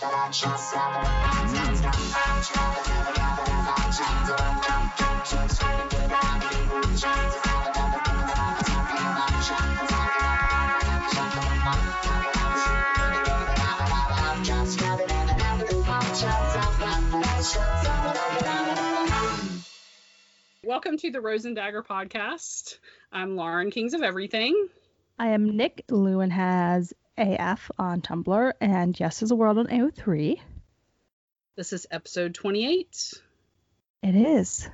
Welcome to the Rose and Dagger podcast. I'm Lauren, Kings of Everything. I am Nick. Lewin has AF on Tumblr and Yes is a World on AO3. This is episode 28. It is.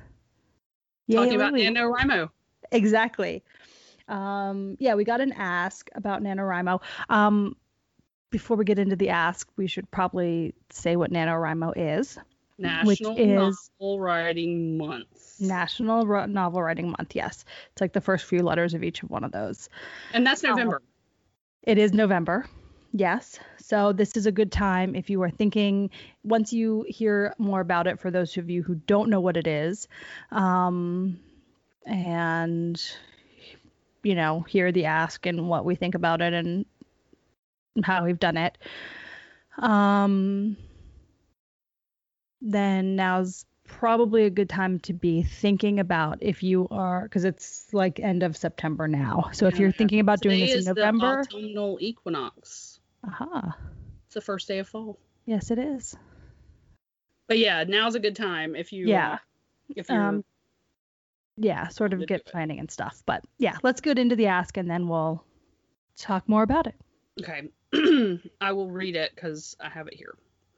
Yay, Talking about Louie. NaNoWriMo. Exactly. Um, yeah, we got an ask about NaNoWriMo. Um, before we get into the ask, we should probably say what NaNoWriMo is. National is- Novel Writing Month. National Ro- Novel Writing Month, yes. It's like the first few letters of each of one of those. And that's. November. It is November. Yes. So this is a good time if you are thinking, once you hear more about it, for those of you who don't know what it is, um, and, you know, hear the ask and what we think about it and how we've done it, um, then now's probably a good time to be thinking about if you are, because it's like end of September now. So if you're thinking about doing this in November, the autumnal equinox. aha. It's the first day of fall. Yes, it is. But yeah, now's a good time if you Yeah. uh, if you're Um, yeah, sort of get planning and stuff. But yeah, let's get into the ask and then we'll talk more about it. Okay. I will read it because I have it here.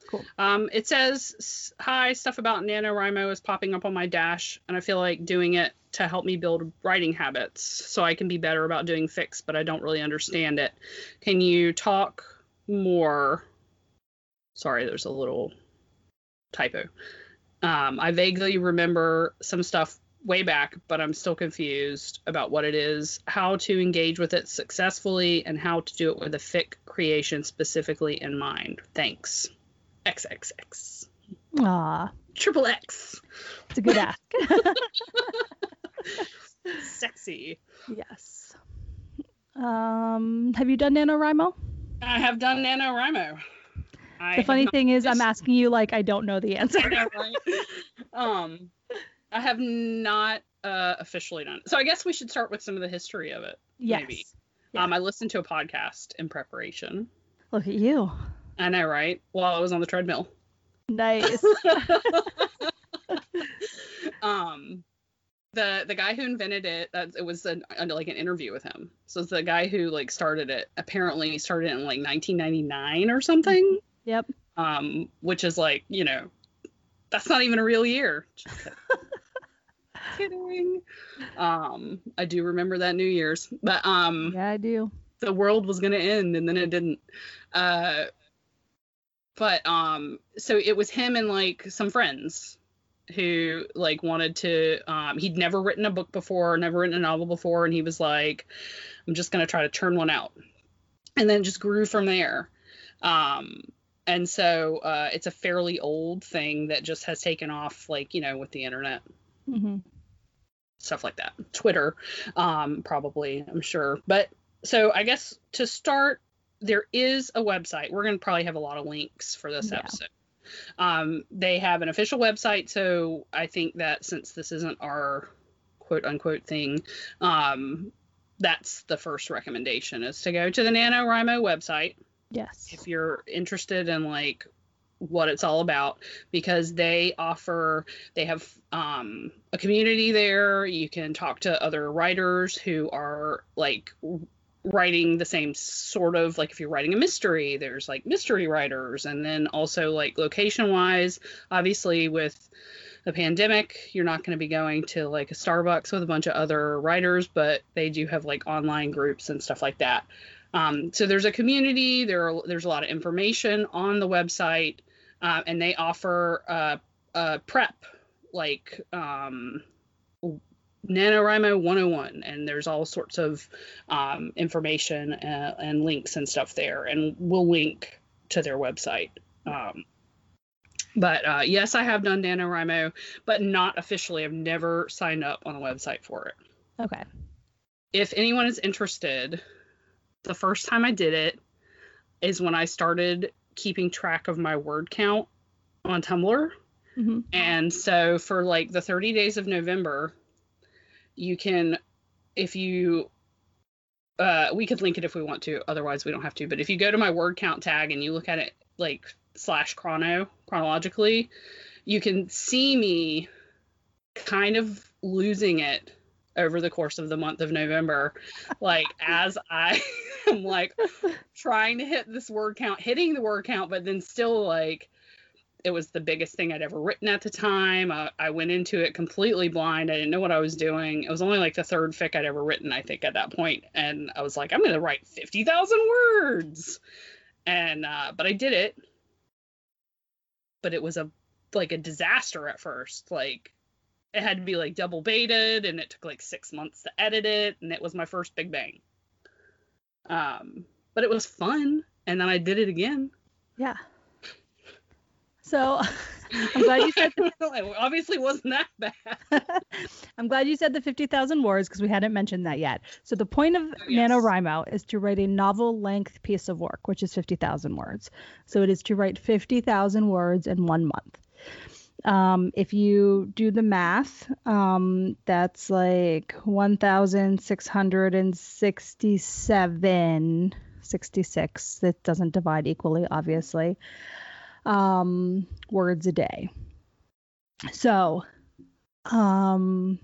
Cool. Um, it says, Hi, stuff about NaNoWriMo is popping up on my dash, and I feel like doing it to help me build writing habits so I can be better about doing fics, but I don't really understand it. Can you talk more? Sorry, there's a little typo. Um, I vaguely remember some stuff way back, but I'm still confused about what it is, how to engage with it successfully, and how to do it with a fic creation specifically in mind. Thanks. XXX. Ah, Triple X. it's a good ask. Sexy. yes. Um, have you done NaNoWriMo? I have done NaNoWriMo. I The funny thing is, I'm asking you like I don't know the answer. I know, right? um, I have not uh, officially done it. So I guess we should start with some of the history of it. yes. Maybe. Yeah. Um, I listened to a podcast in preparation. Look at you. I know, right? While I was on the treadmill. Nice. um, the the guy who invented it, that it was an, uh, like an interview with him. So it's the guy who like started it. Apparently started in like 1999 or something. yep. Um, which is like you know, that's not even a real year. Kidding. kidding. Um, I do remember that New Year's, but um, Yeah, I do. the world was going to end and then it didn't uh but um so it was him and like some friends who like wanted to um he'd never written a book before never written a novel before and he was like i'm just going to try to turn one out and then it just grew from there um and so uh it's a fairly old thing that just has taken off like you know with the internet hmm stuff like that. Twitter, um, probably, I'm sure. But so I guess to start, there is a website. We're going to probably have a lot of links for this Yeah. episode. Um, they have an official website. So I think that since this isn't our quote unquote thing, um, that's the first recommendation is to go to the NaNoWriMo website Yes. if you're interested in like what it's all about because they offer they have um, a community there you can talk to other writers who are like writing the same sort of like if you're writing a mystery there's like mystery writers and then also like location wise obviously with the pandemic you're not going to be going to like a starbucks with a bunch of other writers but they do have like online groups and stuff like that um, so there's a community. There are, there's a lot of information on the website, uh, and they offer uh, prep like um, NaNoWriMo 101, and there's all sorts of um, information uh, and links and stuff there, and we'll link to their website. Um, but uh, yes, I have done NaNoWriMo, but not officially. I've never signed up on a website for it Okay. if anyone is interested, the first time I did it is when I started keeping track of my word count on Tumblr. hmm And so for like the 30 days of November, you can, if you, uh, we could link it if we want to. Otherwise, we don't have to. But if you go to my word count tag and you look at it like slash chrono chronologically, you can see me kind of losing it over the course of the month of November. Like as I am like trying to hit this word count, hitting the word count, but then still like it was the biggest thing I'd ever written at the time. I, I went into it completely blind. I didn't know what I was doing. It was only like the third fic I'd ever written, I think, at that point. And I was like, I'm going to write 50,000 words. And, uh, but I did it. But it was a, like a disaster at first. Like, it had to be like double beta'd and it took like six months to edit it. And it was my first Big Bang. Um, but it was fun. And then I did it again. Yeah. So I'm glad you said it obviously wasn't that bad. I'm glad you said the 50,000 words because we hadn't mentioned that yet. So the point of yes. NaNoWriMo is to write a novel length piece of work, which is 50,000 words. So it is to write 50,000 words in one month. Um, if you do the math, um, that's like 1,667, 66. It doesn't divide equally, obviously. Um, words a day. So, um,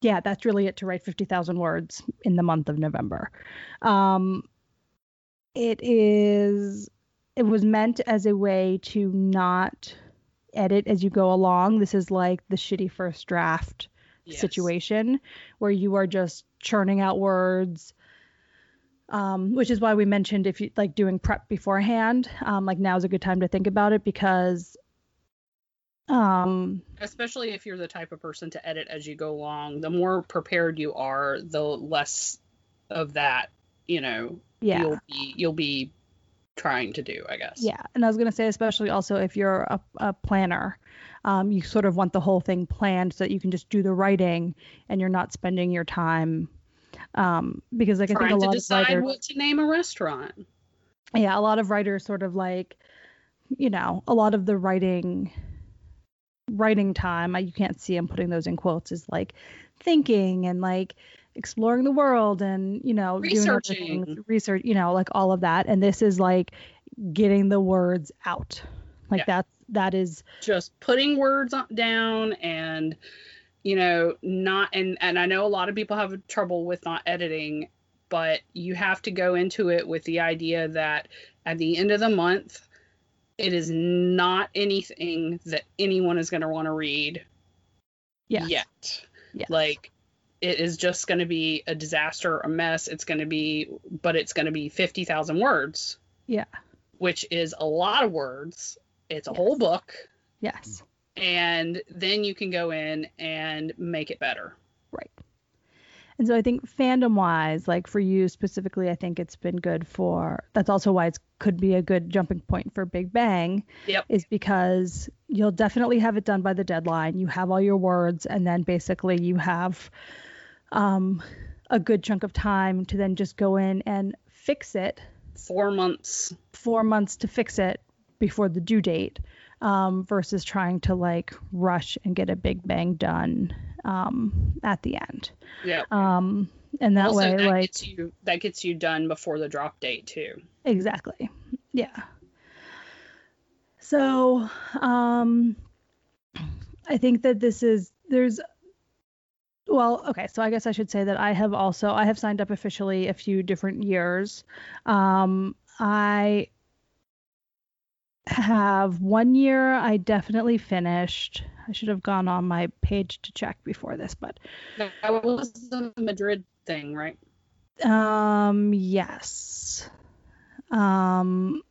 yeah, that's really it to write 50,000 words in the month of November. Um, it is, it was meant as a way to not edit as you go along. This is like the shitty first draft Yes. situation where you are just churning out words. Um, which is why we mentioned if you like doing prep beforehand, um, like now's a good time to think about it because um, Especially if you're the type of person to edit as you go along, the more prepared you are, the less of that, you know, yeah. you'll be you'll be trying to do, I guess. Yeah, and I was gonna say, especially also if you're a, a planner, um, you sort of want the whole thing planned so that you can just do the writing and you're not spending your time. Um, because like I think a to lot of decide writers, what to name a restaurant. yeah, a lot of writers sort of like, you know, a lot of the writing, writing time. I- You can't see I'm putting those in quotes is like thinking and like exploring the world and you know Researching. things, research, you know, like all of that. And this is like getting the words out. Like Yeah. that's that is Just putting words on, down and you know, not and and I know a lot of people have trouble with not editing, but you have to go into it with the idea that at the end of the month it is not anything that anyone is going to want to read yeah. yet. Yes. Like it is just going to be a disaster, a mess. It's going to be, but it's going to be 50,000 words, Yeah. which is a lot of words. It's a Yes. whole book. Yes. And then you can go in and make it better. Right. And so I think fandom wise, like for you specifically, I think it's been good for that's also why it could be a good jumping point for Big Bang. Yep. Is because you'll definitely have it done by the deadline. You have all your words, and then basically you have um, a good chunk of time to then just go in and fix it. Four months. Four months to fix it before the due date, um, versus trying to like rush and get a Big Bang done um, at the end. Yeah. Um, and that also, way, that like gets you that gets you done before the drop date too. exactly, yeah. So, um, I think that this is there's well, okay, so I guess I should say that I have also I have signed up officially a few different years. Um, I have one year I definitely finished. I should have gone on my page to check before this, but That was the Madrid thing, right? Um, yes. Um,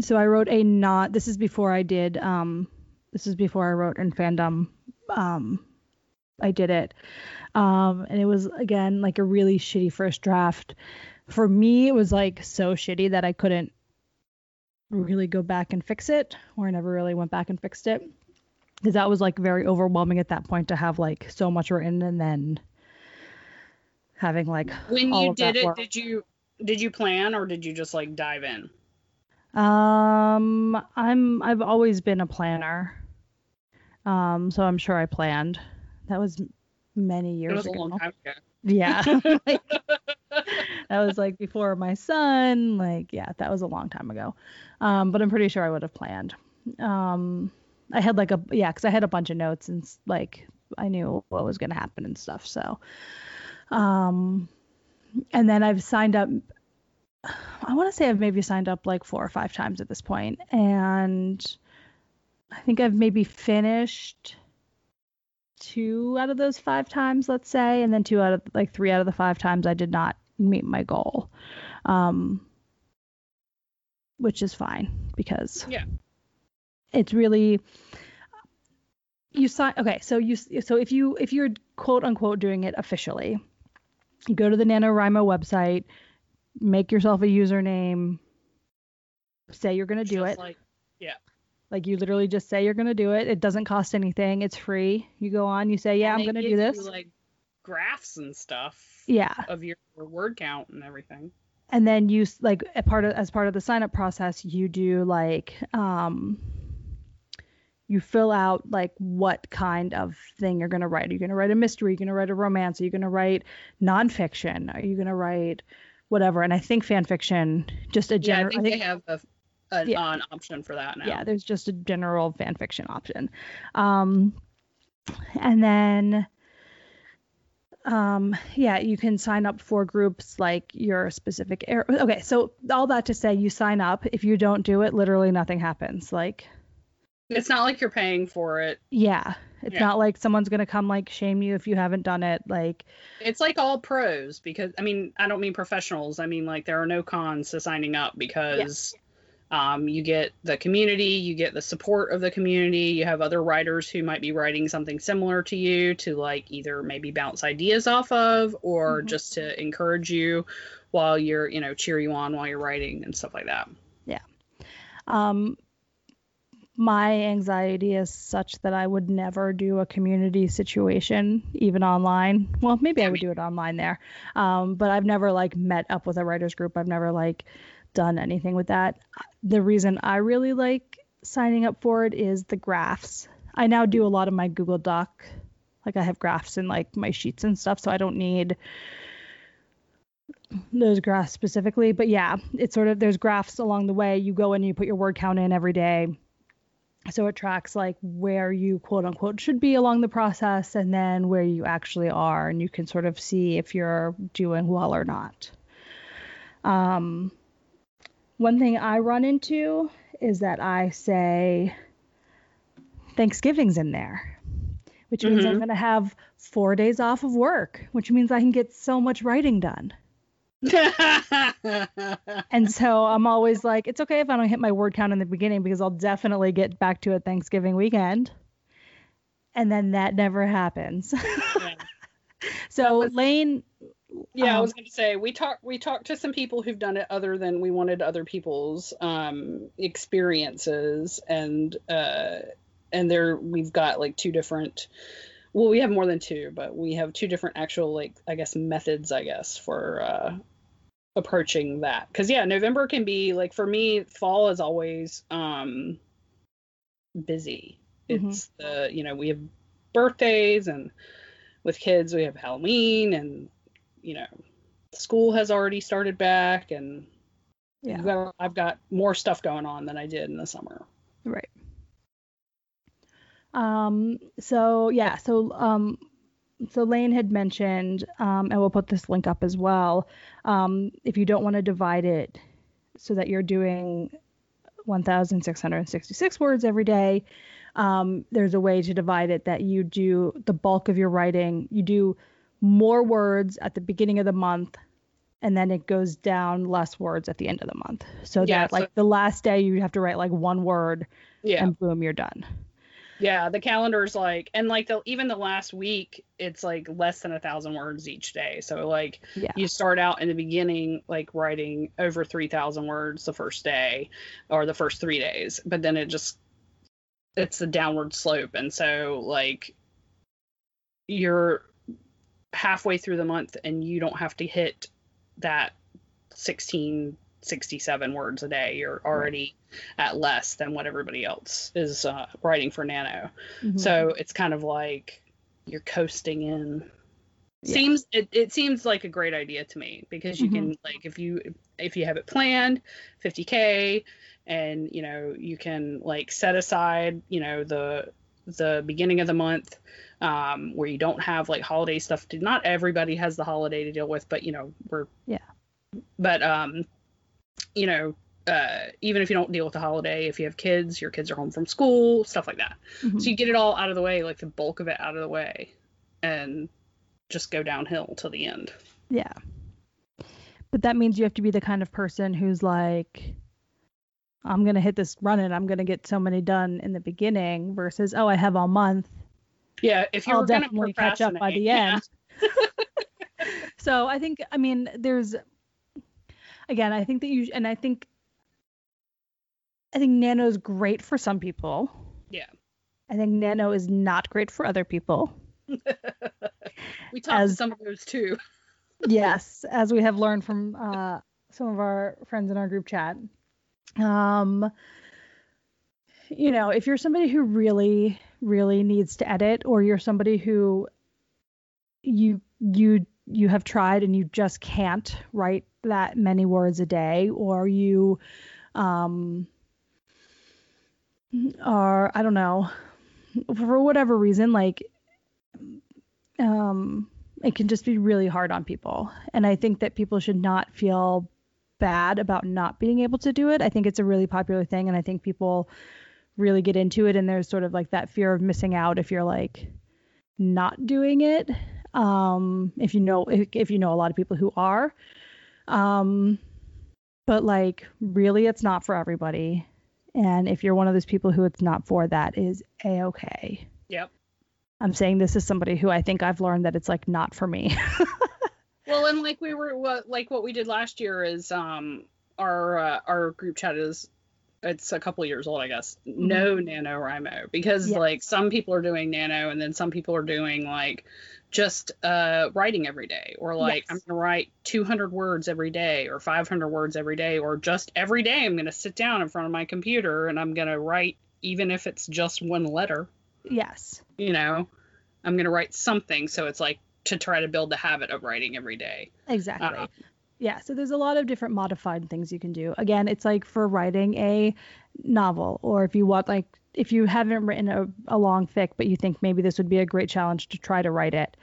so I wrote a not. This is before I did. Um, this is before I wrote in fandom. Um, I did it. Um, and it was again like a really shitty first draft. For me, it was like so shitty that I couldn't really go back and fix it, or I never really went back and fixed it. Because that was like very overwhelming at that point to have like so much written and then having like When you did it, work. did you did you plan or did you just like dive in? Um, I'm I've always been a planner. Um, so I'm sure I planned. That was many years It was ago. a long time ago. Yeah. Like, that was like before my son. Like, yeah, that was a long time ago. Um, but I'm pretty sure I would have planned. Um, I had like a yeah, because I had a bunch of notes and like I knew what was gonna happen and stuff. So, um, and then I've signed up. I want to say I've maybe signed up like four or five times at this point, and I think I've maybe finished two out of those five times, let's say, and then two out of like three out of the five times I did not meet my goal, um, which is fine because Yeah. it's really you sign okay so you so if you if you're quote unquote doing it officially you go to the NaNoWriMo website make yourself a username say you're going to do it Like, like you literally just say you're going to do it. It doesn't cost anything. It's free. You go on you say yeah and i'm going to give do you, this. like graphs and stuff yeah. of your word count and everything. and then you like a part of as part of the sign up process you do like um you fill out like what kind of thing you're going to write. Are you going to write a mystery? Are you going to write a romance? Are you going to write nonfiction? Are you going to write whatever? And i think fan fiction just a general. Yeah, I think they have a, an, Yeah. an option for that now. yeah there's just a general fan fiction option um and then um yeah you can sign up for groups like your specific area okay so all that to say you sign up if you don't do it literally nothing happens like It's not like you're paying for it. yeah it's Yeah. not like someone's gonna come like shame you if you haven't done it like It's like all pros because I mean I don't mean professionals. I mean like there are no cons to signing up because um, you get the community, you get the support of the community. You have other writers who might be writing something similar to you to like either maybe bounce ideas off of or Mhm. just to encourage you while you're you know cheer you on while you're writing and stuff like that. Yeah. Um my anxiety is such that I would never do a community situation, even online. Well, maybe I would do it online there, um, but I've never like met up with a writers group. I've never like done anything with that. The reason I really like signing up for it is the graphs. I now do a lot of my Google Doc, like I have graphs in like my sheets and stuff, so I don't need those graphs specifically. But yeah, it's sort of there's graphs along the way. You go and you put your word count in every day so it tracks like where you quote unquote should be along the process and then where you actually are and you can sort of see if you're doing well or not um, one thing i run into is that i say thanksgiving's in there which means i'm Mhm. going to have four days off of work which means i can get so much writing done and so I'm always like, it's okay if I don't hit my word count in the beginning because I'll definitely get back to it Thanksgiving weekend. And then that never happens. Yeah. so was- Lane, Yeah, I Um, was going to say we talked we talked to some people who've done it other than we wanted other people's um, experiences and uh, and there we've got like two different well we have more than two but we have two different actual like I guess methods I guess for uh, approaching that because yeah November can be like for me fall is always um, busy Mhm. it's the you know we have birthdays and with kids we have Halloween and you know school has already started back and yeah, got, I've got more stuff going on than I did in the summer. right. Um, so yeah, so um, so Lane had mentioned, um, and we'll put this link up as well. Um, if you don't want to divide it so that you're doing 1,666 words every day, um, there's a way to divide it that you do the bulk of your writing. You do more words at the beginning of the month, and then it goes down less words at the end of the month. So Yeah, that so- like the last day you have to write like one word, Yeah, and boom, you're done. Yeah. The calendar's like, and like the even the last week, it's like less than a thousand words each day. So like Yeah. you start out in the beginning like writing over three thousand words the first day or the first three days, but then it just it's a downward slope, and so like you're halfway through the month and you don't have to hit that 16 67 words a day. You're already right. at less than what everybody else is uh, writing for Nano. Mm-hmm. So it's kind of like you're coasting in. Yeah. Seems it, it seems like a great idea to me because you mm-hmm. can like if you if you have it planned 50k and you know you can like set aside you know the the beginning of the month um, where you don't have like holiday stuff to not everybody has the holiday to deal with but you know we're yeah but um you know, uh, even if you don't deal with the holiday, if you have kids, your kids are home from school, stuff like that. Mm-hmm. So you get it all out of the way, like the bulk of it out of the way, and just go downhill till the end. Yeah. But that means you have to be the kind of person who's like, I'm gonna hit this running. I'm gonna get so many done in the beginning versus oh I have all month. Yeah, if you're I'll definitely catch up by the yeah. end. so I think I mean there's again, I think that you and I think I think Nano is great for some people. Yeah. I think Nano is not great for other people. we talked as, to some of those too. yes, as we have learned from uh, some of our friends in our group chat. Um, you know, if you're somebody who really, really needs to edit, or you're somebody who you you you have tried and you just can't write that many words a day or you um are I don't know for whatever reason like um it can just be really hard on people and I think that people should not feel bad about not being able to do it. I think it's a really popular thing and I think people really get into it and there's sort of like that fear of missing out if you're like not doing it um, if you know if, if you know a lot of people who are. Um, but like really it's not for everybody. And if you're one of those people who it's not for, that is a okay. Yep. I'm saying this is somebody who I think I've learned that it's like not for me. well, and like we were what like what we did last year is um our uh, our group chat is it's a couple years old, I guess. Mm-hmm. No NaNoWriMo because yes. like some people are doing nano and then some people are doing like just uh, writing every day, or like yes. I'm gonna write 200 words every day, or 500 words every day, or just every day I'm gonna sit down in front of my computer and I'm gonna write, even if it's just one letter. Yes. You know, I'm gonna write something, so it's like to try to build the habit of writing every day. Exactly. Uh, yeah, so there's a lot of different modified things you can do. Again, it's like for writing a novel, or if you want like if you haven't written a, a long fic, but you think maybe this would be a great challenge to try to write it.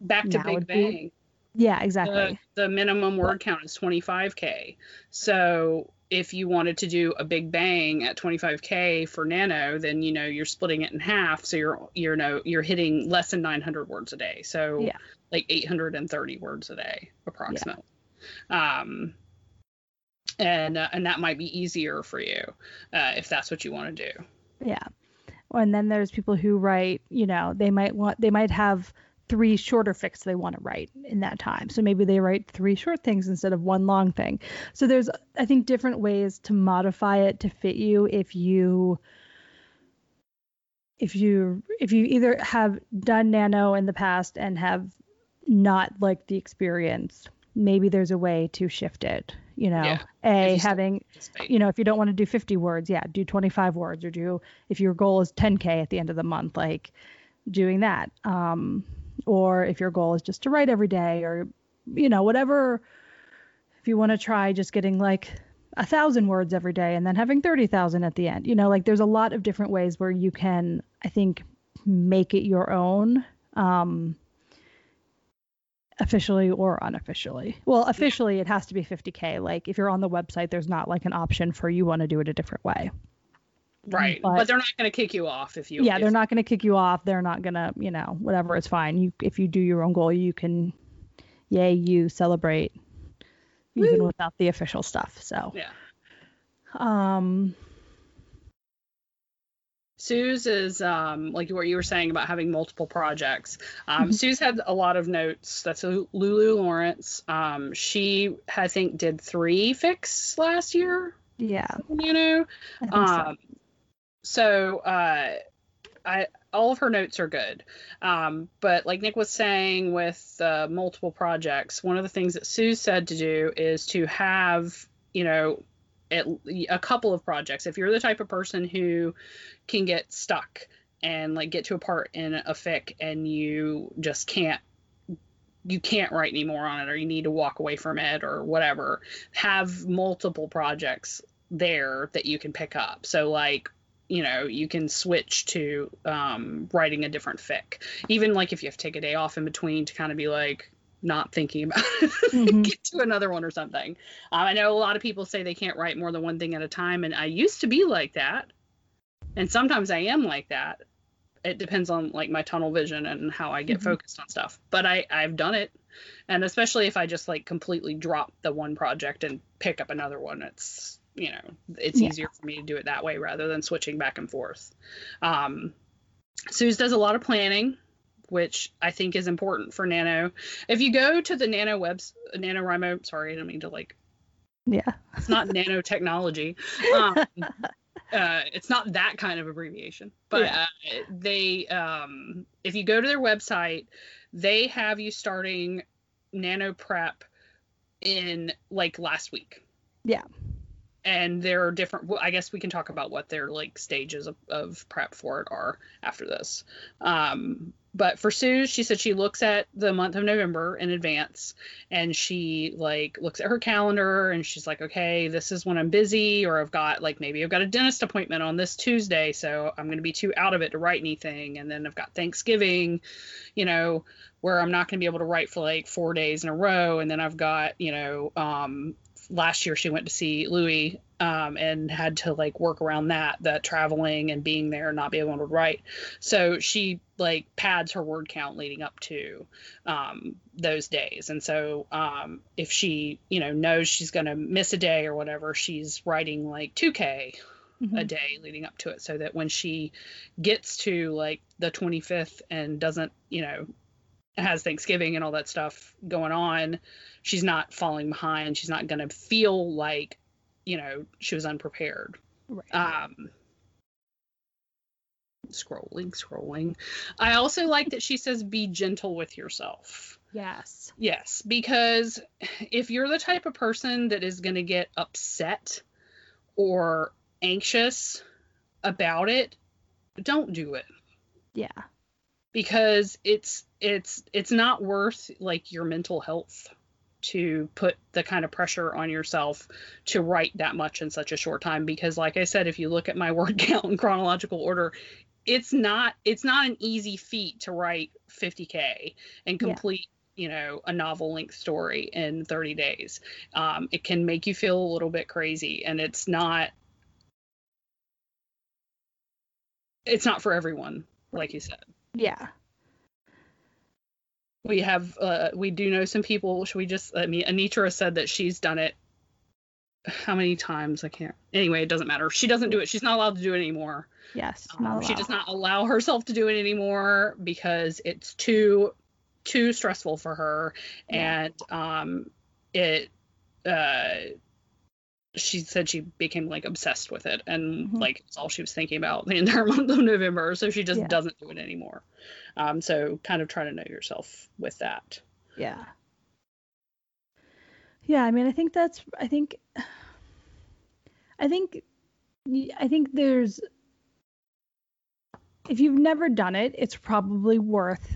Back to Big Bang. Be, yeah, exactly. The, the minimum word count is 25k. So if you wanted to do a big bang at 25k for nano then you know you're splitting it in half so you're you're know you're hitting less than 900 words a day so yeah. like 830 words a day approximately yeah. um and uh, and that might be easier for you uh, if that's what you want to do yeah. And then there's people who write, you know, they might want they might have three shorter fics they want to write in that time. So maybe they write three short things instead of one long thing. So there's I think different ways to modify it to fit you if you if you if you either have done nano in the past and have not liked the experience, maybe there's a way to shift it you know yeah. a having you know if you don't want to do 50 words yeah do 25 words or do if your goal is 10k at the end of the month like doing that um or if your goal is just to write every day or you know whatever if you want to try just getting like a thousand words every day and then having 30,000 at the end you know like there's a lot of different ways where you can i think make it your own um officially or unofficially. Well, officially it has to be 50k. Like if you're on the website, there's not like an option for you want to do it a different way. Right, but, but they're not going to kick you off if you. Yeah, if, they're not going to kick you off. They're not going to, you know, whatever. It's fine. You if you do your own goal, you can, yay, you celebrate, Woo. even without the official stuff. So. Yeah. Um. Sue's is um, like what you were saying about having multiple projects. Um, mm-hmm. Sue's had a lot of notes. That's Lulu Lawrence. Um, she, I think, did three fics last year. Yeah. You know? Um, so, so uh, I, all of her notes are good. Um, but like Nick was saying with uh, multiple projects, one of the things that Sue said to do is to have you know, at a couple of projects. If you're the type of person who can get stuck and like get to a part in a fic and you just can't you can't write anymore on it or you need to walk away from it or whatever have multiple projects there that you can pick up so like you know you can switch to um, writing a different fic even like if you have to take a day off in between to kind of be like not thinking about it mm-hmm. get to another one or something um, i know a lot of people say they can't write more than one thing at a time and i used to be like that and sometimes i am like that it depends on like my tunnel vision and how I get mm-hmm. focused on stuff. But I I've done it, and especially if I just like completely drop the one project and pick up another one, it's you know it's yeah. easier for me to do it that way rather than switching back and forth. Um, Suze does a lot of planning, which I think is important for Nano. If you go to the Nano webs, NaNoWriMo, sorry, I don't mean to like. Yeah. It's not nanotechnology. Um, uh, it's not that kind of abbreviation, but yeah. uh, they, um, if you go to their website, they have you starting nano prep in like last week. Yeah. And there are different. I guess we can talk about what their like stages of, of prep for it are after this. Um, but for Sue, she said she looks at the month of November in advance and she like looks at her calendar and she's like, okay, this is when I'm busy, or I've got like maybe I've got a dentist appointment on this Tuesday, so I'm going to be too out of it to write anything. And then I've got Thanksgiving, you know, where I'm not going to be able to write for like four days in a row. And then I've got, you know, um, last year she went to see Louis um, and had to like work around that, that traveling and being there and not be able to write. So she like pads her word count leading up to um, those days. And so um, if she, you know, knows she's going to miss a day or whatever, she's writing like 2K mm-hmm. a day leading up to it so that when she gets to like the 25th and doesn't, you know, has Thanksgiving and all that stuff going on, she's not falling behind. She's not going to feel like, you know, she was unprepared. Right. Um, scrolling, scrolling. I also like that she says be gentle with yourself. Yes. Yes, because if you're the type of person that is going to get upset or anxious about it, don't do it. Yeah. Because it's it's it's not worth like your mental health to put the kind of pressure on yourself to write that much in such a short time because like i said if you look at my word count in chronological order it's not it's not an easy feat to write 50k and complete yeah. you know a novel length story in 30 days. Um, it can make you feel a little bit crazy and it's not it's not for everyone like you said. Yeah we have uh, we do know some people. Should we just i mean anitra said that she's done it. How many times? I can't. Anyway it doesn't matter. She doesn't do it. She's not allowed to do it anymore. Yes um, she does not allow herself to do it anymore because it's too too stressful for her. Yeah. and um it uh she said she became like obsessed with it and mm-hmm. like it's all she was thinking about the entire month of November. So she just yeah. doesn't do it anymore. Um, so kind of try to know yourself with that. Yeah. Yeah, I mean, I think that's, I think, I think, I think there's, if you've never done it, it's probably worth.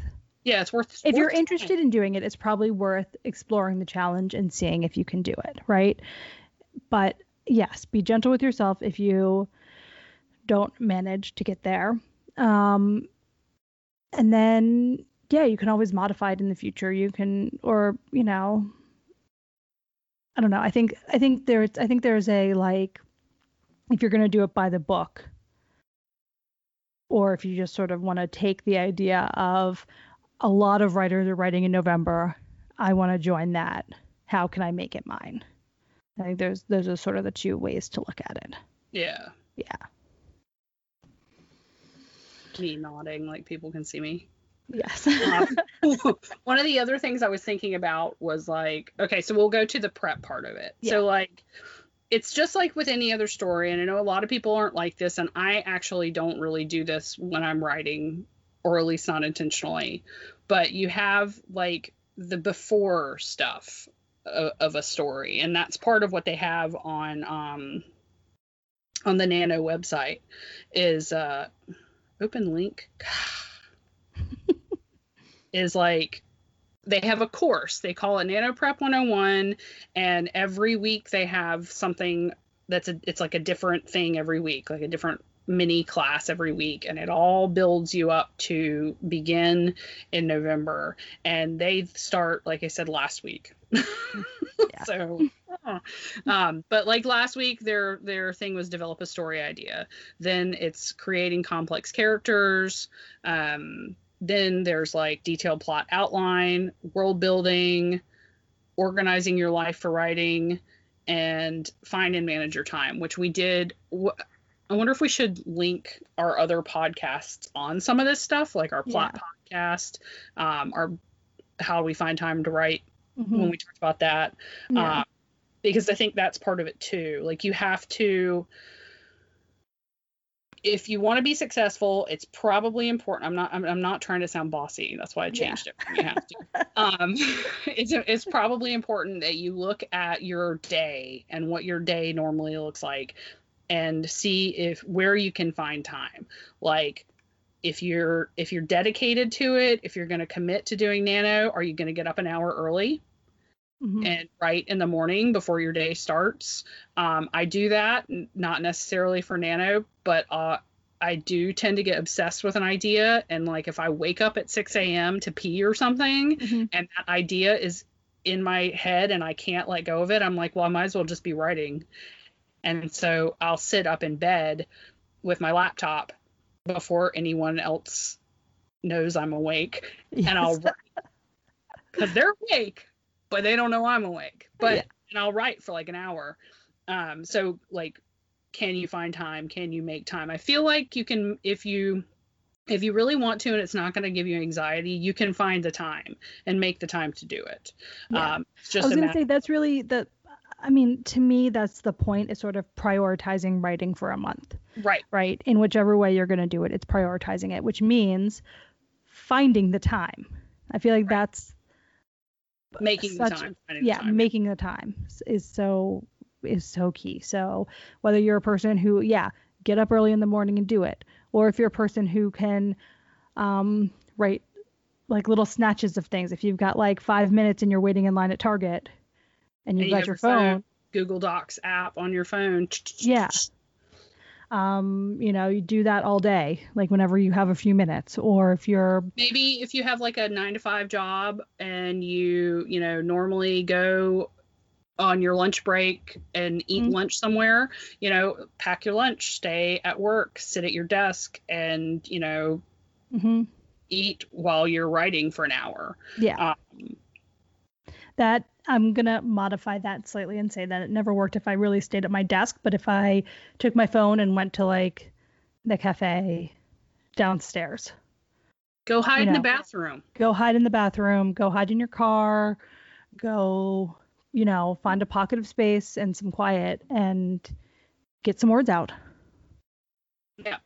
Yeah, it's worth. If worth you're interested in doing it, it's probably worth exploring the challenge and seeing if you can do it, right? But yes, be gentle with yourself if you don't manage to get there. Um, and then, yeah, you can always modify it in the future. You can, or you know, I don't know. I think I think there's I think there's a like, if you're gonna do it by the book, or if you just sort of want to take the idea of a lot of writers are writing in November, I want to join that. How can I make it mine? I think there's those are sort of the two ways to look at it. Yeah. Yeah. Me nodding like people can see me. Yes. um, one of the other things I was thinking about was like, okay, so we'll go to the prep part of it. Yeah. So like it's just like with any other story, and I know a lot of people aren't like this, and I actually don't really do this when I'm writing, or at least not intentionally. But you have like the before stuff of, a story, and that's part of what they have on um, on the Nano website is uh, open link is like they have a course. They call it Nano Prep 101 and every week they have something that's a it's like a different thing every week, like a different mini class every week and it all builds you up to begin in November and they start like I said last week. yeah. so um, but like last week their their thing was develop a story idea. Then it's creating complex characters. Um, then there's like detailed plot outline, world building, organizing your life for writing and find and manage your time, which we did I wonder if we should link our other podcasts on some of this stuff, like our plot yeah. podcast, um, our how we find time to write mm-hmm. when we talked about that, yeah. um, because I think that's part of it too. Like you have to, if you want to be successful, it's probably important. I'm not. I'm, I'm not trying to sound bossy. That's why I changed yeah. it. You have to. um, it's it's probably important that you look at your day and what your day normally looks like and see if where you can find time like if you're if you're dedicated to it if you're going to commit to doing nano are you going to get up an hour early mm-hmm. and write in the morning before your day starts um, i do that not necessarily for nano but uh, i do tend to get obsessed with an idea and like if i wake up at 6 a.m to pee or something mm-hmm. and that idea is in my head and i can't let go of it i'm like well i might as well just be writing and so I'll sit up in bed with my laptop before anyone else knows I'm awake. Yes. And I'll write because they're awake, but they don't know I'm awake. But yeah. and I'll write for like an hour. Um, so like, can you find time? Can you make time? I feel like you can if you if you really want to and it's not going to give you anxiety you can find the time and make the time to do it yeah. um, i was going to say that's really the I mean, to me, that's the point is sort of prioritizing writing for a month. Right. Right. In whichever way you're going to do it, it's prioritizing it, which means finding the time. I feel like right. that's making such, the time. Yeah, the time. making the time is so is so key. So whether you're a person who, yeah, get up early in the morning and do it, or if you're a person who can um, write like little snatches of things. If you've got like five minutes and you're waiting in line at Target, and you've and got you your phone. Google Docs app on your phone. Yeah. Um, you know, you do that all day, like whenever you have a few minutes, or if you're maybe if you have like a nine to five job and you, you know, normally go on your lunch break and eat mm-hmm. lunch somewhere, you know, pack your lunch, stay at work, sit at your desk, and you know, mm-hmm. eat while you're writing for an hour. Yeah. Um, that I'm gonna modify that slightly and say that it never worked if I really stayed at my desk, but if I took my phone and went to like the cafe downstairs. Go hide you know, in the bathroom. Go hide in the bathroom. Go hide in your car. Go, you know, find a pocket of space and some quiet and get some words out. Yeah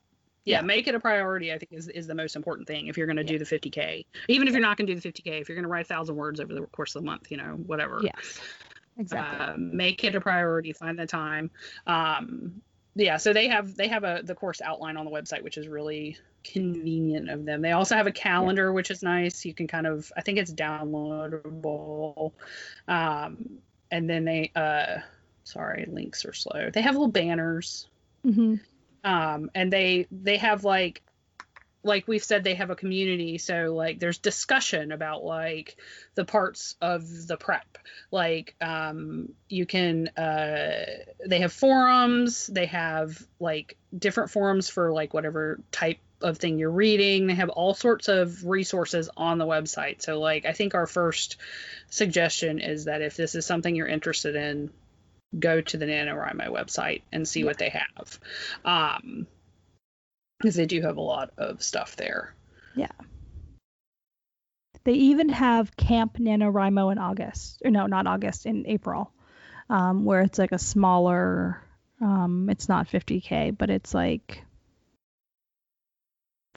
yeah, yeah, make it a priority. I think is is the most important thing if you're going to yeah. do the 50k. Even if you're not going to do the 50k, if you're going to write a thousand words over the course of the month, you know, whatever. Yes, exactly. Uh, make it a priority. Find the time. Um, yeah, so they have they have a the course outline on the website, which is really convenient of them. They also have a calendar, yeah. which is nice. You can kind of I think it's downloadable. Um, and then they uh, sorry, links are slow. They have little banners. Mm-hmm um and they they have like like we've said they have a community. So like there's discussion about like the parts of the prep. Like um you can uh they have forums. They have like different forums for like whatever type of thing you're reading. They have all sorts of resources on the website. So like i think our first suggestion is that if this is something you're interested in go to the NaNoWriMo website and see yeah. what they have. Um, because they do have a lot of stuff there. Yeah. They even have Camp NaNoWriMo in August. Or no, not August, in April. Um, where it's like a smaller um, it's not 50k, but it's like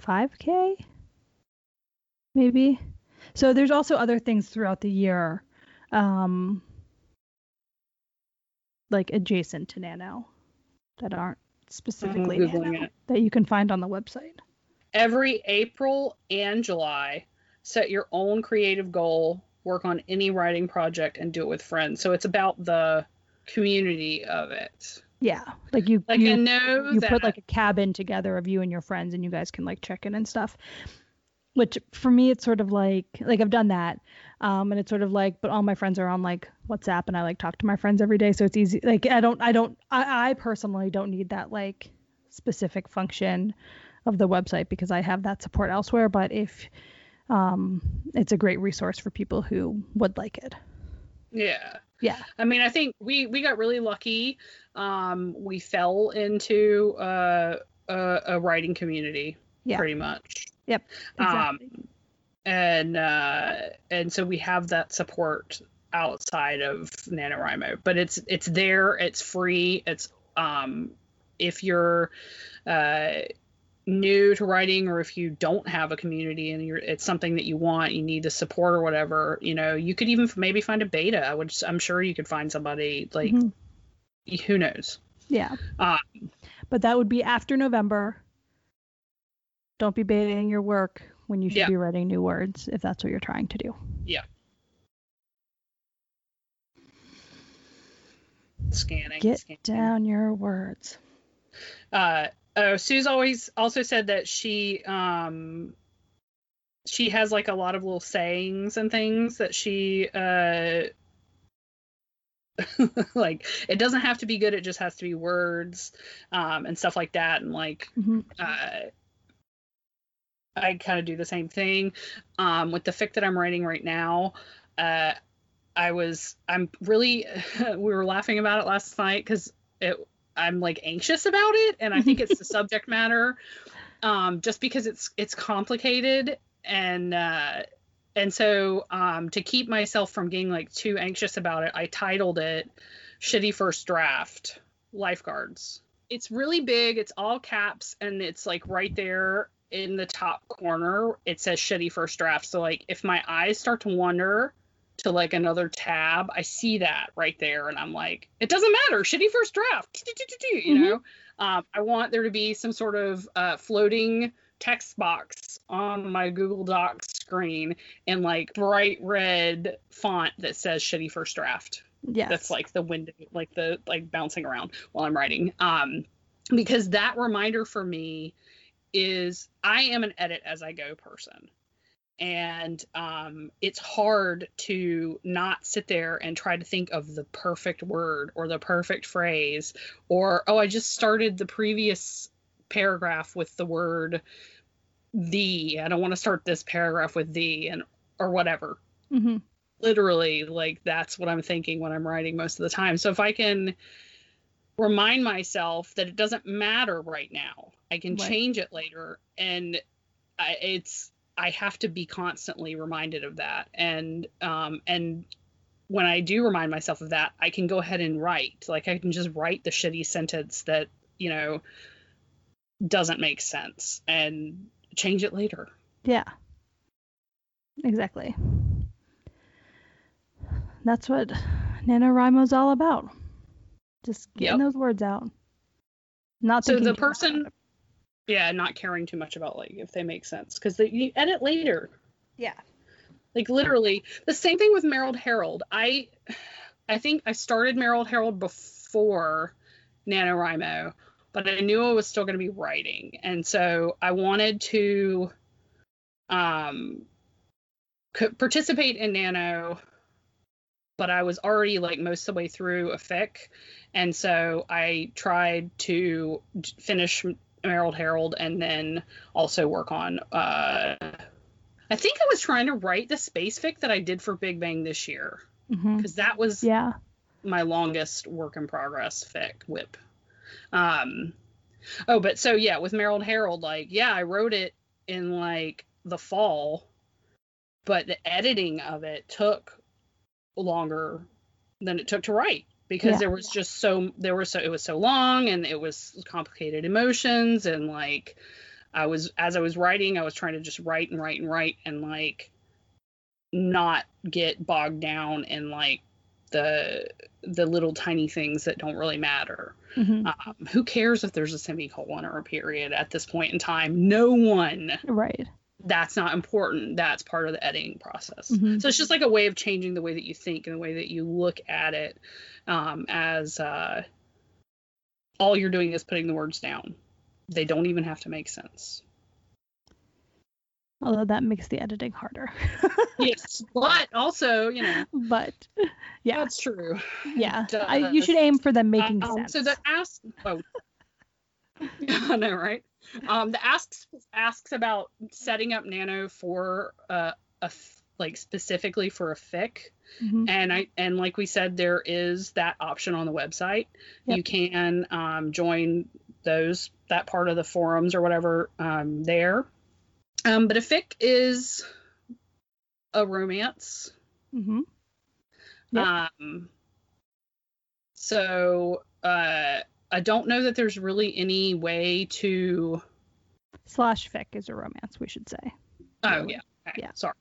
5k maybe. So there's also other things throughout the year. Um, like adjacent to Nano that aren't specifically Nano that you can find on the website. Every April and July, set your own creative goal, work on any writing project, and do it with friends. So it's about the community of it. Yeah, like you Like you, you that put like a cabin together of you and your friends, and you guys can like check in and stuff. Which for me, it's sort of like like I've done that, um, and it's sort of like, but all my friends are on like WhatsApp, and I like talk to my friends every day, so it's easy. Like I don't, I don't, I, I personally don't need that like specific function of the website because I have that support elsewhere. But if um, it's a great resource for people who would like it. yeah. Yeah. I mean, I think we we got really lucky. Um, we fell into uh, a, a writing community, Yeah. pretty much. Yep. Exactly. Um, and uh, and so we have that support outside of NaNoWriMo, but it's it's there. It's free. It's um, if you're uh, new to writing or if you don't have a community and you're it's something that you want you need the support or whatever you know you could even maybe find a beta which i'm sure you could find somebody like Mhm. who knows Yeah. Uh, but that would be after November. Don't be baiting your work when you should Yeah. be writing new words if that's what you're trying to do. Yeah. Scanning Get scanning. down your words. uh oh sue's always also said that she um she has like a lot of little sayings and things that she uh like it doesn't have to be good it just has to be words um and stuff like that and like Mhm. uh I kind of do the same thing. Um, with the fic that I'm writing right now, uh, I was I'm really we were laughing about it last night because it I'm like anxious about it, and I think it's the subject matter, um, just because it's it's complicated and uh, and so um, to keep myself from getting like too anxious about it, I titled it "Shitty First Draft Lifeguards." It's really big. It's all caps, and it's like right there in the top corner. It says "Shitty First Draft." So like if my eyes start to wander to like another tab, I see that right there, and I'm like, it doesn't matter. Shitty first draft, you Mhm. know. Um, I want there to be some sort of uh, floating text box on my Google Docs screen in like bright red font that says "Shitty First Draft." yeah That's like the window, like the like bouncing around while I'm writing. Um, because that reminder for me is I am an edit as I go person. And um, it's hard to not sit there and try to think of the perfect word or the perfect phrase or oh i just started the previous paragraph with the word the. I don't want to start this paragraph with the and or whatever. Hmm literally like that's what i'm thinking when i'm writing most of the time. So if i can remind myself that it doesn't matter right now i can Right. change it later and I, it's i have to be constantly reminded of that and um and when i do remind myself of that i can go ahead and write like i can just write the shitty sentence that you know doesn't make sense and change it later Yeah. Exactly. That's what NaNoWriMo's all about. Just getting Yep. those words out. Not so the person yeah not caring too much about like if they make sense because you edit later Yeah. like literally the same thing with Merrill Herald. I I think I started Merrill Herald before NaNoWriMo, but I knew I was still going to be writing. And so I wanted to um participate in Nano, but I was already like most of the way through a fic. And so I tried to finish Merrill Herald and then also work on uh I think I was trying to write the space fic that I did for Big Bang this year because that was Yeah. my longest work in progress fic whip. Um, oh, but so yeah, with Merrill Herald, like yeah, I wrote it in like the fall, but the editing of it took longer than it took to write because Yeah. there was just so there was so it was so long and it was complicated emotions and like I was as I was writing, I was trying to just write and write and write and like not get bogged down in like the the little tiny things that don't really matter. Mhm. Um, who cares if there's a semicolon or a period at this point in time? No one. Right. That's not important. That's part of the editing process. Mhm. So it's just like a way of changing the way that you think and the way that you look at it. Um, as uh, all you're doing is putting the words down. They don't even have to make sense. Although that makes the editing harder. yes, but also, you know, but yeah, that's true. yeah. I, you should aim for them making Um, sense. So the ask, oh, I know, right? Um, the asks asks about setting up Nano for uh, a like specifically for a fic, Mhm. and I and like we said, there is that option on the website. Yep. You can um, join those that part of the forums or whatever um, there. Um, but a fic is a romance. Mhm. Yep. Um, so uh, I don't know that there's really any way to. Slash fic is a romance, we should say. Oh Really? yeah, okay, Yeah. Sorry.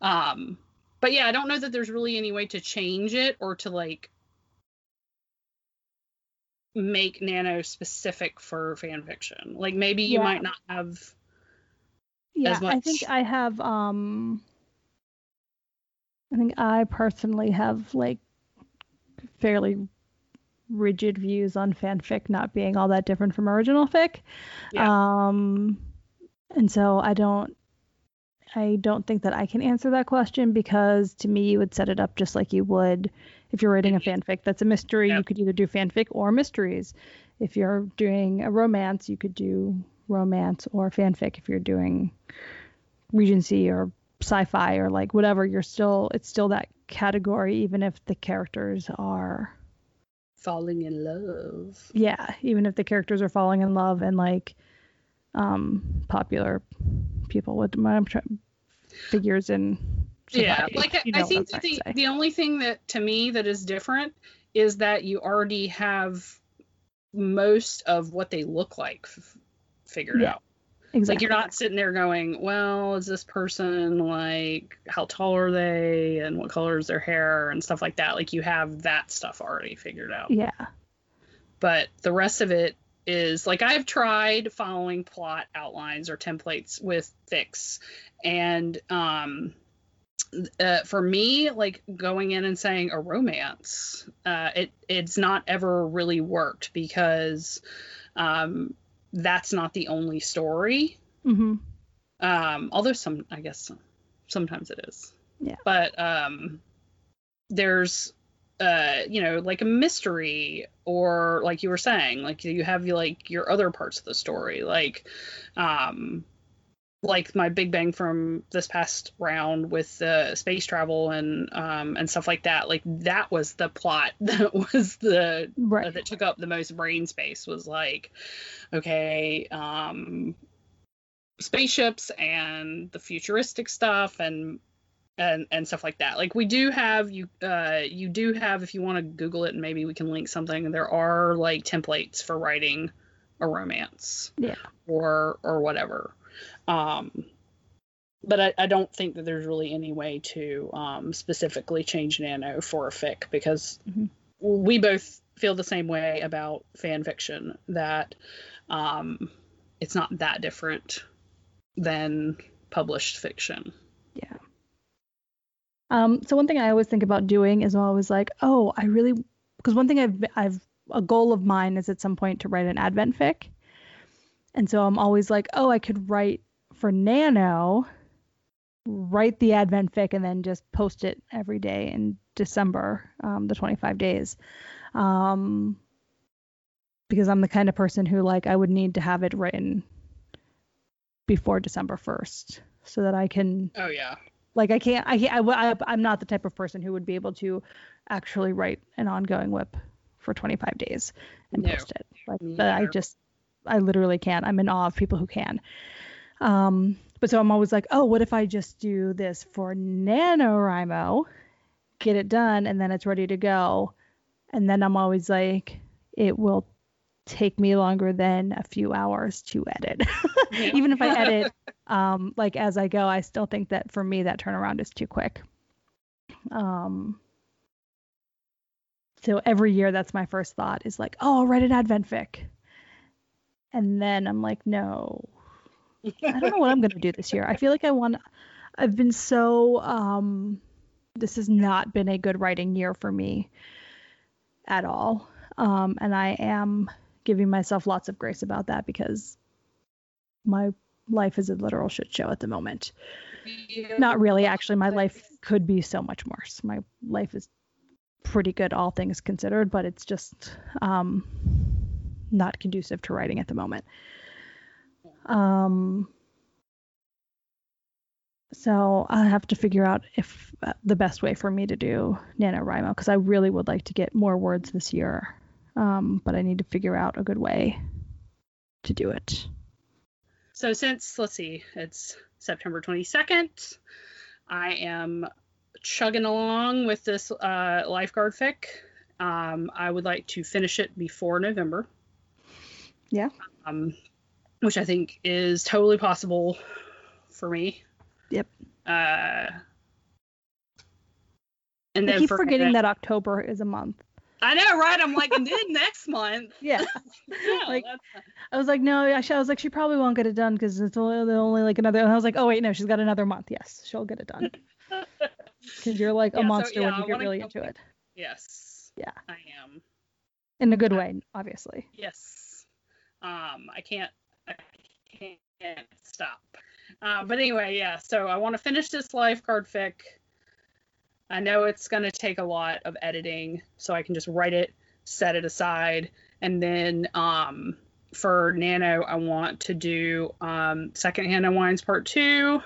Um, but yeah, I don't know that there's really any way to change it or to like make Nano specific for fan fiction. Like maybe you Yeah. might not have. Yeah, I think. I have um I think I personally have like fairly rigid views on fanfic not being all that different from original fic. Yeah. Um and so I don't I don't think that I can answer that question because to me you would set it up just like you would if you're writing a fanfic that's a mystery, you could either do fanfic or mysteries. If you're doing a romance, you could do romance or fanfic. If you're doing Regency or sci-fi or like whatever, you're still it's still that category even if the characters are Falling in love. yeah, even if the characters are falling in love and like um popular people with I'm figures in Yeah, like I, You know what think that the, the only thing that to me that is different is that you already have most of what they look like f- figured Yeah, out. Exactly. Like you're not sitting there going, well, is this person like how tall are they and what color is their hair and stuff like that. Like you have that stuff already figured out. yeah. But the rest of it is like I've tried following plot outlines or templates with fics, and um, uh, for me, like going in and saying a romance, uh, it it's not ever really worked because um, that's not the only story. hmm Um, although some, I guess, sometimes it is. Yeah. But um, there's, uh, you know, like a mystery, or like you were saying, like you have like your other parts of the story, like, um, like my Big Bang from this past round with the space travel and um and stuff like that. Like that was the plot that was the Right. that took up the most brain space was like okay um spaceships and the futuristic stuff and and and stuff like that like we do have you uh you do have if you want to google it and maybe we can link something there are like templates for writing a romance Yeah. or or whatever um but I, I don't think that there's really any way to um, specifically change Nano for a fic because Mhm. we both feel the same way about fan fiction that um, it's not that different than published fiction. Yeah. Um, so one thing I always think about doing is I'm always like, oh, I really, because one thing I've, I've, a goal of mine is at some point to write an Advent fic. And so I'm always like, oh, I could write for Nano, write the Advent fic, and then just post it every day in December, um, the 25 days. Um, because I'm the kind of person who, like, I would need to have it written before December 1st so that I can Oh yeah. like I can't I can't I, I I'm not the type of person who would be able to actually write an ongoing whip for 25 days and No. post it. Like but I just I literally can't. I'm in awe of people who can. Um but so I'm always like, "Oh, what if I just do this for NaNoWriMo, get it done and then it's ready to go." And then I'm always like, it will take me longer than a few hours to edit. Yeah. Even if I edit um like as I go, I still think that for me that turnaround is too quick. Um so every year that's my first thought is like, oh, I'll write an advent fic. And then I'm like, no. I don't know what I'm gonna do this year. I feel like I want I've been so um this has not been a good writing year for me at all. Um and I am giving myself lots of grace about that because my life is a literal shit show at the moment. Not really, actually. My life could be so much worse. My life is pretty good, all things considered, but it's just um, not conducive to writing at the moment. Um, so I have to figure out if uh, the best way for me to do NaNoWriMo because I really would like to get more words this year, um, but I need to figure out a good way to do it. So since let's see, it's September 22nd, I am chugging along with this uh, lifeguard fic. Um, I would like to finish it before November. Yeah. Um, which I think is totally possible for me. Yep. Uh, and I then keep forgetting that October is a month. I know, right? I'm like, and then next month. Yeah. like, I was like, no, actually, I was like, she probably won't get it done because it's only, only like another. And I was like, oh wait, no, she's got another month. Yes, she'll get it done. Because you're like yeah, a monster so, yeah, when you get really into it. Yes. Yeah. I am. In a good way, obviously. Yes. Um, I can't. I can't stop. Uh, but anyway, yeah. So I want to finish this lifeguard fic. I know it's going to take a lot of editing, so I can just write it, set it aside, and then um, for Nano, I want to do um, Secondhand Unwinds Part 2.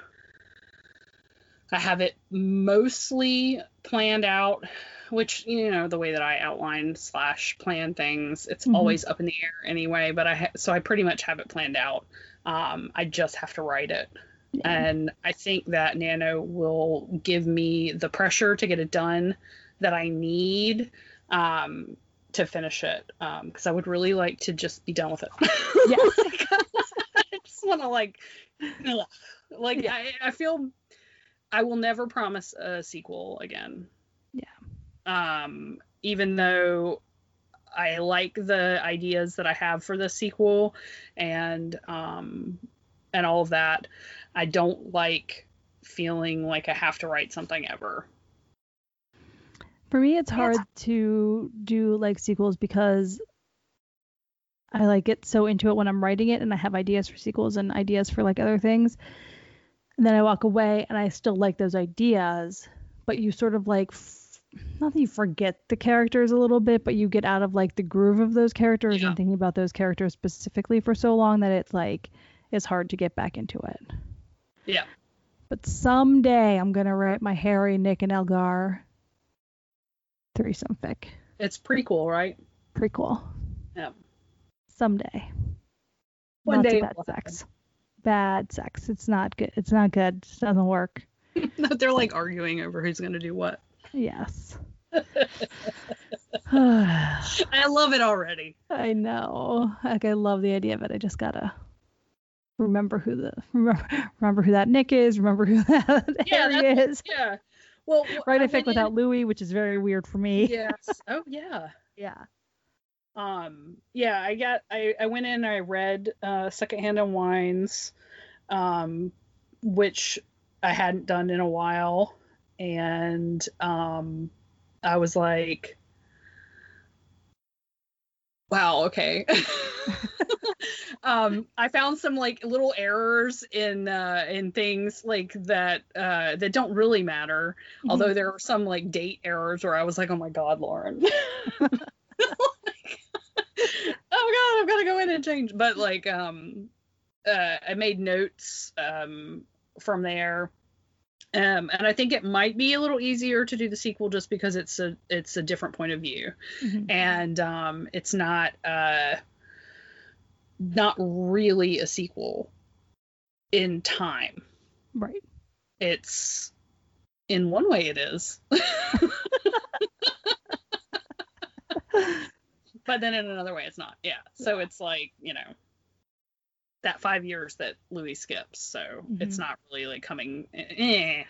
I have it mostly planned out, which, you know, the way that I outline slash plan things, it's mm-hmm. always up in the air anyway, but I, ha- so I pretty much have it planned out. Um, I just have to write it. And I think that Nano will give me the pressure to get it done that I need um, to finish it. Because um, I would really like to just be done with it. Yeah. I just want to like, like yeah. I, I feel I will never promise a sequel again. Yeah. Um, even though I like the ideas that I have for the sequel and um and all of that. I don't like feeling like I have to write something ever. For me, it's hard to do like sequels because I like get so into it when I'm writing it and I have ideas for sequels and ideas for like other things. And then I walk away and I still like those ideas, but you sort of like f- not that you forget the characters a little bit, but you get out of like the groove of those characters yeah. and thinking about those characters specifically for so long that it's like it's hard to get back into it. Yeah. But someday I'm gonna write my Harry, Nick, and Elgar threesome fic. It's pretty cool, right? Cool. Yeah. Someday. One day. Bad sex. Bad sex. It's not good. It's not good. It doesn't work. They're like arguing over who's gonna do what. Yes. I love it already. I know. Like I love the idea of it. I just gotta remember who the remember, remember who that Nick is, remember who that yeah, Harry is. Yeah. Well, write a fic without. Louis, which is very weird for me. Yes. Oh yeah. yeah. Um. Yeah. I got. I. I went in. I read uh, Secondhand Unwinds, um, which I hadn't done in a while, and um, I was like, wow. Okay. um i found some like little errors in uh in things like that uh that don't really matter mm-hmm. although there are some like date errors where i was like oh my god lauren like, oh god i've got to go in and change but like um uh i made notes um from there um, and I think it might be a little easier to do the sequel just because it's a it's a different point of view, mm-hmm. and um, it's not uh, not really a sequel in time. Right. It's in one way it is. but then in another way it's not. Yeah. So it's like, you know, that 5 years that Louis skips. So mm-hmm. it's not really like coming eh.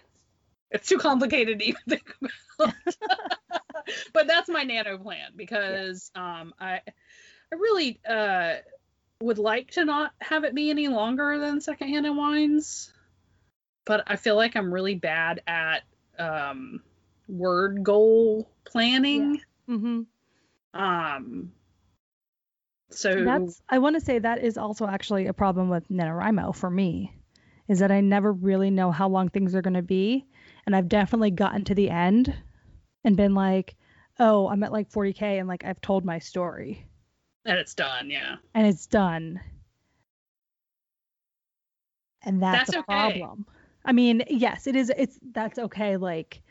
It's too complicated to even think about. but that's my nano plan because yeah. um I I really uh would like to not have it be any longer than secondhand and wines. But I feel like I'm really bad at um word goal planning. Yeah. Mm-hmm. Um so that's I want to say that is also actually a problem with NaNoWriMo for me. Is that I never really know how long things are gonna be. And I've definitely gotten to the end and been like, oh, I'm at like 40K and like I've told my story. And it's done, yeah. And it's done. And that's, that's a okay. problem. I mean, yes, it is it's that's okay like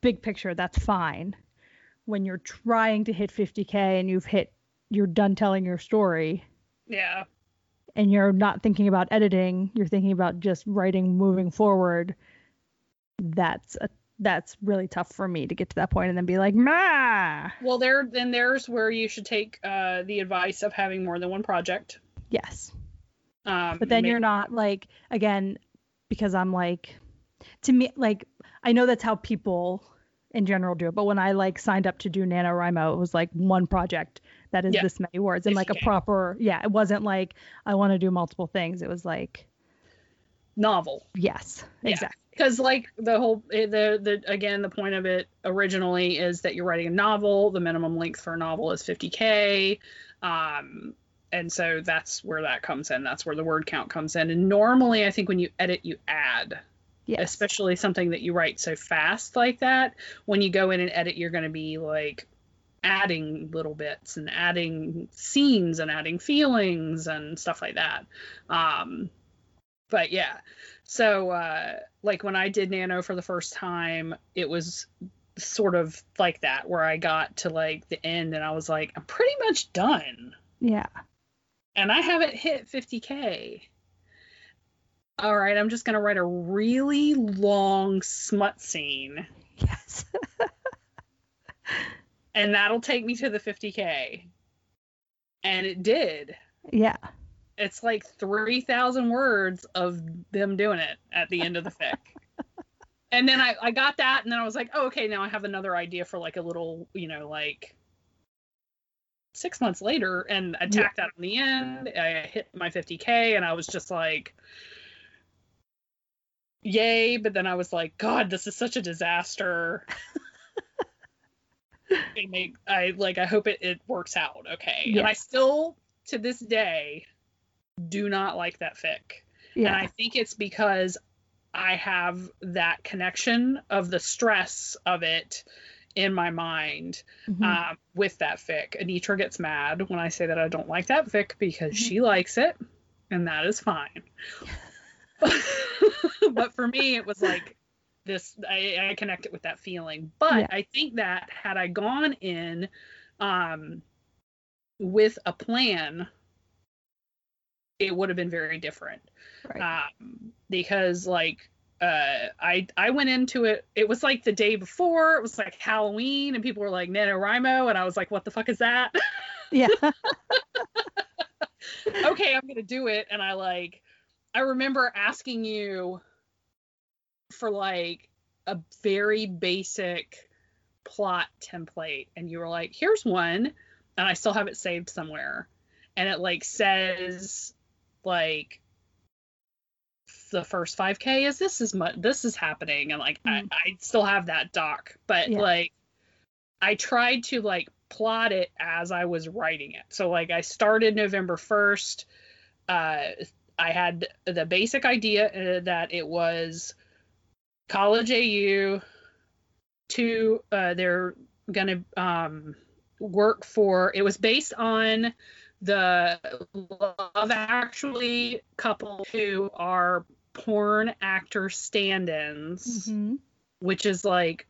big picture, that's fine. When you're trying to hit 50k and you've hit you're done telling your story. Yeah. And you're not thinking about editing, you're thinking about just writing moving forward. That's a that's really tough for me to get to that point and then be like, ma. Well, there then there's where you should take uh, the advice of having more than one project. Yes. Um, but then you're not like again because I'm like to me like I know that's how people in general do it, but when I like signed up to do NaNoWriMo, it was like one project that is yeah. this many words and like a proper yeah, it wasn't like I want to do multiple things. It was like novel. Yes, yeah. exactly because like the whole eh, the the again the point of it originally is that you're writing a novel the minimum length for a novel is 50k um and so that's where that comes in that's where the word count comes in and normally i think when you edit you add yes. especially something that you write so fast like that when you go in and edit you're going to be like adding little bits and adding scenes and adding feelings and stuff like that. Um but yeah. So uh like when i did nano for the first time it was sort of like that where i got to like the end and i was like i'm pretty much done. Yeah. And i haven't hit 50k all right i'm just going to write a really long smut scene. Yes and that'll take me to the 50k and it did yeah it's like 3,000 words of them doing it at the end of the fic. and then I, I got that, and then I was like, oh, okay, now I have another idea for like a little, you know, like six months later, and I tacked yeah. that on the end. I hit my 50K, and I was just like, yay. But then I was like, God, this is such a disaster. I make I like I hope it, it works out okay. Yes. And I still to this day do not like that fic. Yeah. And I think it's because I have that connection of the stress of it in my mind mm-hmm. um, with that fic. Anitra gets mad when I say that I don't like that fic because mm-hmm. she likes it, and that is fine. but for me, it was like this. I, I connect it with that feeling. But yeah. I think that had I gone in um, with a plan it would have been very different. Right. Um, because like uh, I I went into it. It was like the day before. It was like Halloween, and people were like NaNoWriMo, and I was like, "What the fuck is that?" Yeah. okay, I'm gonna do it. And I like, I remember asking you for like a very basic plot template, and you were like, "Here's one," and I still have it saved somewhere, and it like says like the first 5k is this is much this is happening and like mm. I, I still have that doc but yeah. like i tried to like plot it as i was writing it so like i started november 1st uh i had the basic idea uh, that it was college au to uh they're gonna um work for it was based on the Love Actually couple who are porn actor stand-ins, mm-hmm. which is like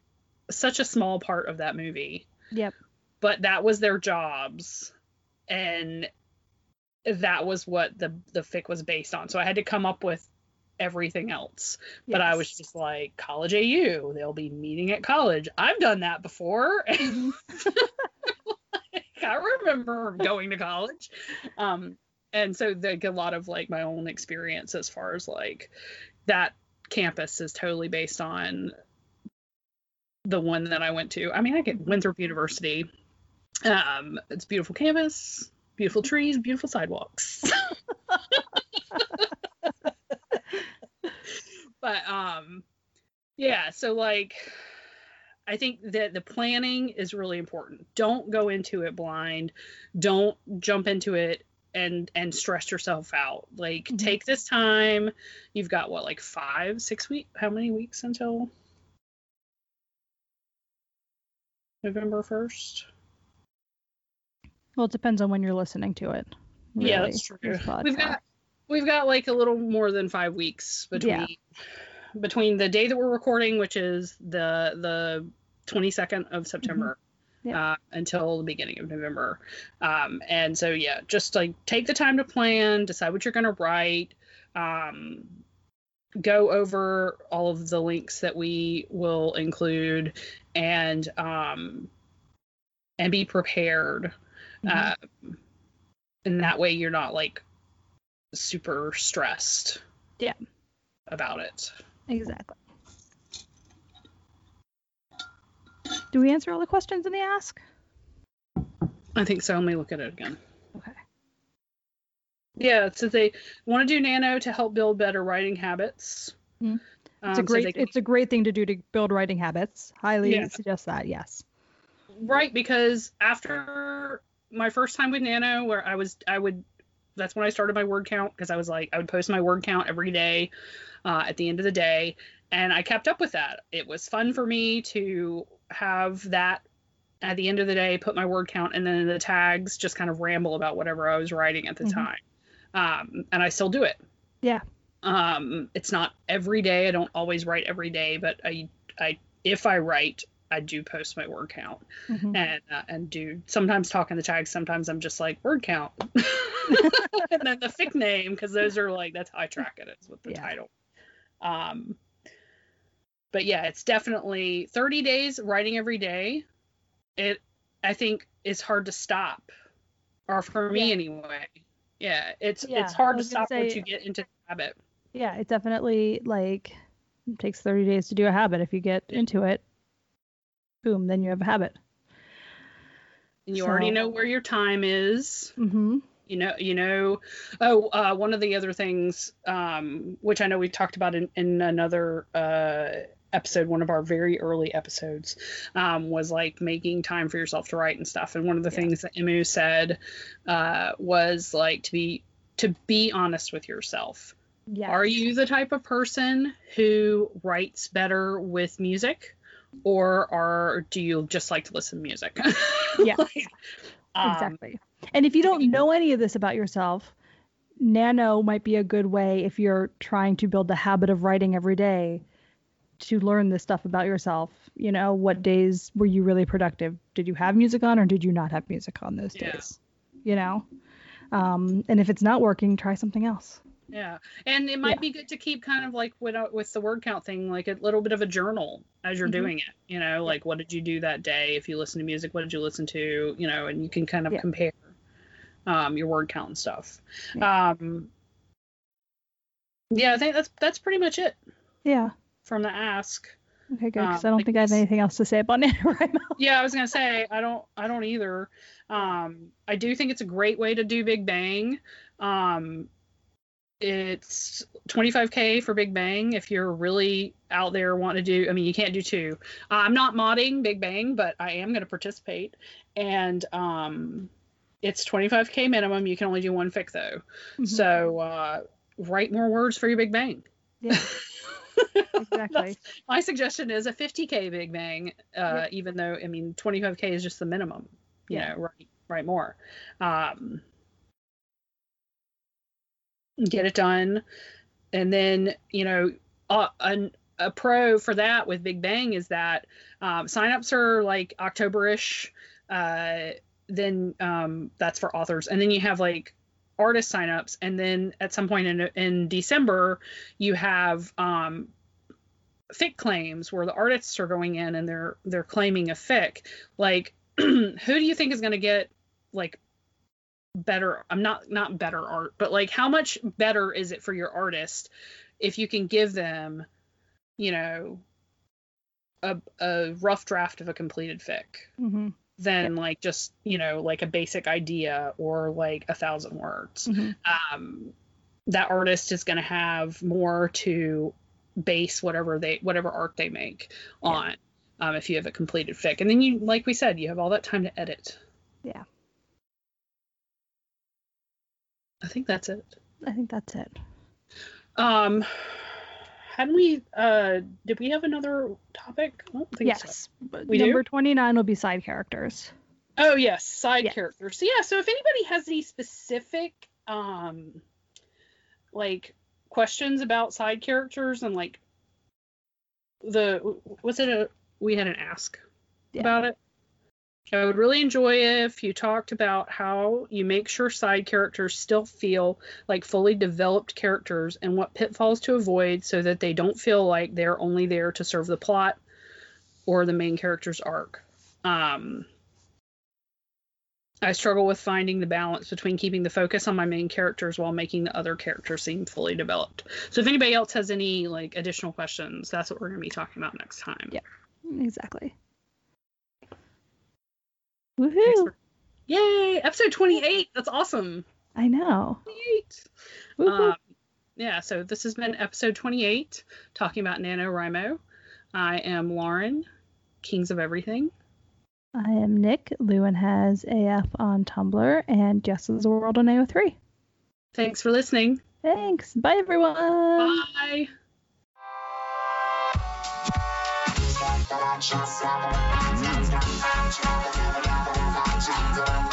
such a small part of that movie. Yep. But that was their jobs, and that was what the the fic was based on. So I had to come up with everything else. Yes. But I was just like, college AU, they'll be meeting at college. I've done that before. Mm-hmm. I remember going to college. Um, and so like a lot of like my own experience as far as like that campus is totally based on the one that I went to. I mean, I get Winthrop University. Um, it's beautiful campus, beautiful trees, beautiful sidewalks. but um, yeah. So like, I think that the planning is really important. Don't go into it blind. Don't jump into it and and stress yourself out. Like Mhm. take this time. You've got what like 5 6 weeks how many weeks until November 1st? Well, it depends on when you're listening to it. yeah, that's true. We've got we've got like a little more than 5 weeks between between the day that we're recording, which is the the 22nd of September, Mm-hmm. Yeah. uh, until the beginning of November. Um, and so yeah, just like take the time to plan, decide what you're gonna write, um, go over all of the links that we will include, and um, and be prepared. Mhm. Uh, and that way you're not like super stressed. Yeah. About it. Exactly. Do we answer all the questions in the ask? I think so. Let me look at it again. Okay. Yeah, it says they want to do nano to help build better writing habits. Mhm. Um, It's so a great they can- it's a great thing to do to build writing habits. Highly Yeah. suggest that. Yes. right because after my first time with nano, where I was, I would, that's when I started my word count because I was like, I would post my word count every day uh, at the end of the day, and I kept up with that. It was fun for me to have that at the end of the day, put my word count, and then the tags just kind of ramble about whatever I was writing at the Mhm. time. Um, and I still do it. Yeah. Um, it's not every day. I don't always write every day, but I, I, if I write, I do post my word count Mhm. and uh, and do sometimes talk in the tags. Sometimes I'm just like word count, and then the fic name because those are like that's how I track. It's with the Yeah. title. Um, but yeah, it's definitely 30 days writing every day. It I think is hard to stop, or for me Yeah. anyway. Yeah, it's Yeah, it's hard to stop once you get into the habit. Yeah, it definitely like takes 30 days to do a habit. If you get into it, boom, then you have a habit. And you already know where your time is. Mm-hmm. you know you know oh uh, one of the other things um, which i know we talked about in, in another uh, episode one of our very early episodes um, was like making time for yourself to write and stuff and one of the Yeah. things that emu said uh, was like to be to be honest with yourself Yeah. are you the type of person who writes better with music or are do you just like to listen to music Yeah. Like, um, Exactly. And if you don't know any of this about yourself, Nano might be a good way if you're trying to build the habit of writing every day to learn this stuff about yourself. You know, what days were you really productive? Did you have music on or did you not have music on those Yeah. days? You know? Um, and if it's not working, try something else. Yeah, and it might Yeah. be good to keep kind of like with with the word count thing, like a little bit of a journal as you're Mhm. doing it. You know, like what did you do that day? If you listen to music, what did you listen to? You know, and you can kind of Yeah. compare um, your word count and stuff. Um, yeah, I think that's that's pretty much it Yeah. from the ask. Okay, good. Because Um, I don't like think I have anything else to say about it right now. Yeah, I was gonna say I don't I don't either. Um, I do think it's a great way to do Big Bang. Um, it's 25k for Big Bang if you're really out there wanting to do. I mean, you can't do two. Uh, I'm not modding Big Bang, but I am going to participate, and um, it's 25k minimum. You can only do one fic though, Mhm. so uh, write more words for your Big Bang. Yeah, exactly. My suggestion is a 50k Big Bang, uh, Yeah. even though I mean 25k is just the minimum. You Yeah. know, write write more. Um, get it done, and then you know, uh, an, a pro for that with Big Bang is that um, signups are like October-ish. Uh, then um, that's for authors, and then you have like artist signups, and then at some point in in December you have um, fic claims where the artists are going in and they're they're claiming a fic. Like, who do you think is going to get like better? I'm not not better art, but like how much better is it for your artist if you can give them, you know, a, a rough draft of a completed fic Mm-hmm. than like just you know like a basic idea or like a thousand words Mhm. um, that artist is going to have more to base whatever they whatever art they make Yeah. on um, if you have a completed fic and then you like we said you have all that time to edit Yeah. i think that's it I think that's it. um hadn't we uh did we have another topic i so Yes. but We? Number 29 will be side characters. Oh yes, side Yes. characters. So yeah, so if anybody has any specific um like questions about side characters and like the was it a we had an ask Yeah. about it? I would really enjoy if you talked about how you make sure side characters still feel like fully developed characters and what pitfalls to avoid so that they don't feel like they're only there to serve the plot or the main character's arc. Um, I struggle with finding the balance between keeping the focus on my main characters while making the other characters seem fully developed. So if anybody else has any like additional questions, that's what we're going to be talking about next time. Yeah. Exactly. Thanks Woohoo! for- Yay! Episode 28. That's awesome. I know. 28. Woohoo! Um, yeah, so this has been episode 28, talking about NaNoWriMo. I am Lauren, Kings of Everything. I am Nick. Lewin has AF on Tumblr and Jess is the World on AO3. Thanks for listening. Thanks. Bye, everyone. Bye. Thank you.